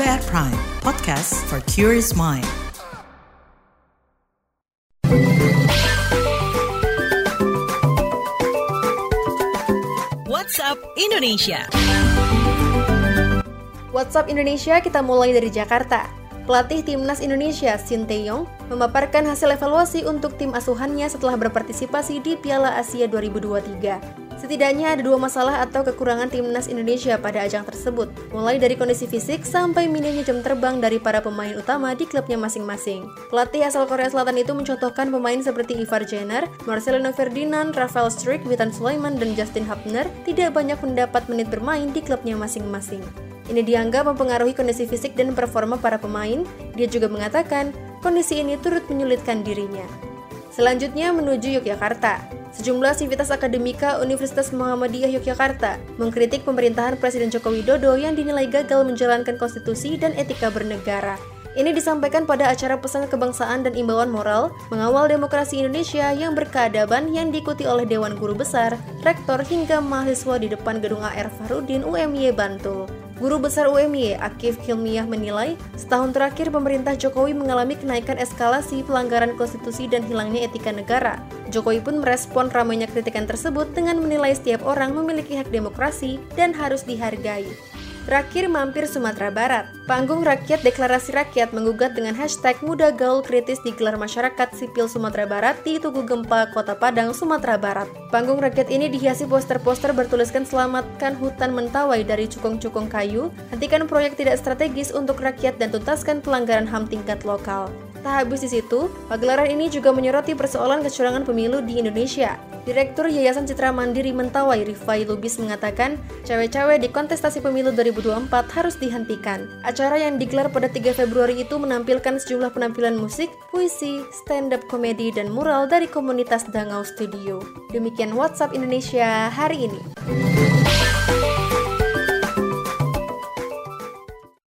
At Prime, podcast for curious mind. WhatsApp Indonesia. WhatsApp Indonesia kita mulai dari Jakarta. Pelatih Timnas Indonesia, Shin Tae-yong, memaparkan hasil evaluasi untuk tim asuhannya setelah berpartisipasi di Piala Asia 2023. Setidaknya ada dua masalah atau kekurangan timnas Indonesia pada ajang tersebut, mulai dari kondisi fisik sampai minimnya jam terbang dari para pemain utama di klubnya masing-masing. Pelatih asal Korea Selatan itu mencontohkan pemain seperti Ivar Jenner, Marcelino Ferdinand, Rafael Struijk, Witan Sulaiman, dan Justin Hubner tidak banyak mendapat menit bermain di klubnya masing-masing. Ini dianggap mempengaruhi kondisi fisik dan performa para pemain. Dia juga mengatakan, kondisi ini turut menyulitkan dirinya. Selanjutnya menuju Yogyakarta. Sejumlah sivitas akademika Universitas Muhammadiyah Yogyakarta mengkritik pemerintahan Presiden Joko Widodo yang dinilai gagal menjalankan konstitusi dan etika bernegara. Ini disampaikan pada acara pesan kebangsaan dan imbauan moral mengawal demokrasi Indonesia yang berkeadaban yang diikuti oleh Dewan Guru Besar, Rektor hingga mahasiswa di depan gedung AR Farudin UMY Bantul. Guru Besar UMY, Akif Hilmiah menilai, setahun terakhir pemerintah Jokowi mengalami kenaikan eskalasi pelanggaran konstitusi dan hilangnya etika negara. Jokowi pun merespon ramainya kritikan tersebut dengan menilai setiap orang memiliki hak demokrasi dan harus dihargai. Terakhir mampir Sumatera Barat. Panggung Rakyat Deklarasi Rakyat menggugat dengan hashtag Muda Gaul Kritis digelar masyarakat sipil Sumatera Barat di Tugu Gempa, Kota Padang, Sumatera Barat. Panggung rakyat ini dihiasi poster-poster bertuliskan selamatkan hutan mentawai dari cukong-cukong kayu, hentikan proyek tidak strategis untuk rakyat dan tuntaskan pelanggaran HAM tingkat lokal. Tak habis di situ, pagelaran ini juga menyoroti persoalan kecurangan pemilu di Indonesia. Direktur Yayasan Citra Mandiri Mentawai Rifai Lubis mengatakan, cewek-cewek di kontestasi pemilu 2024 harus dihentikan. Acara yang digelar pada 3 Februari itu menampilkan sejumlah penampilan musik, puisi, stand-up komedi, dan mural dari komunitas Dangau Studio. Demikian WhatsApp Indonesia hari ini.